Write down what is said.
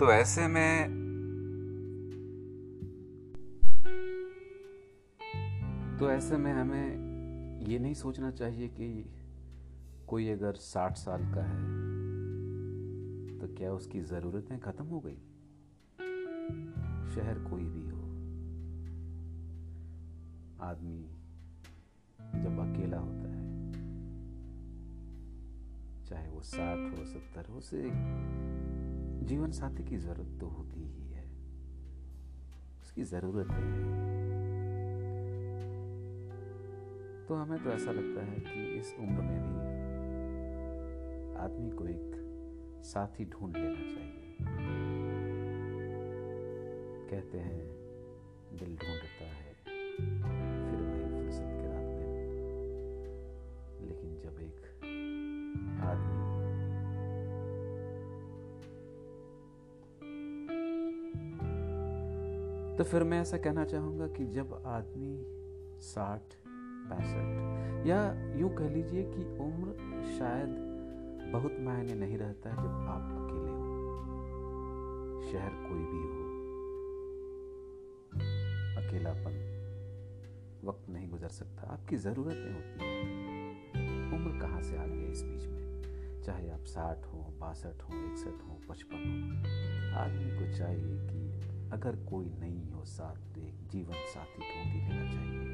तो ऐसे में तो ऐसे में हमें ये नहीं सोचना चाहिए कि कोई अगर साठ साल का है तो क्या उसकी ज़रूरतें ख़त्म हो गई? शहर कोई भी हो। आदमी जब अकेला होता है, चाहे वो साठ हो, सत्तर हो, उसे जीवन साथी की ज़रूरत तो होती ही है। उसकी ज़रूरत है। तो हमें तो ऐसा लगता है कि इस उम्र में भी आदमी को एक साथी ढूंढ लेना चाहिए। कहते हैं, दिल ढूंढता तो फिर मैं ऐसा कहना चाहूँगा कि जब आदमी साठ, पैंसठ या यूँ कह लीजिए कि उम्र शायद बहुत मायने नहीं रहता है जब आप अकेले हो। शहर कोई भी हो। अकेलापन वक्त नहीं गुजर सकता। आपकी ज़रूरतें होती हैं। उम्र कहाँ से आ गई है इस बीच में? चाहे आप साठ हो, बासठ हो, इकसठ हो, पचपन हो। आदमी को चाहिए कि अगर कोई नहीं हो साथ तो एक जीवन साथी ढूंढ ही लेना चाहिए।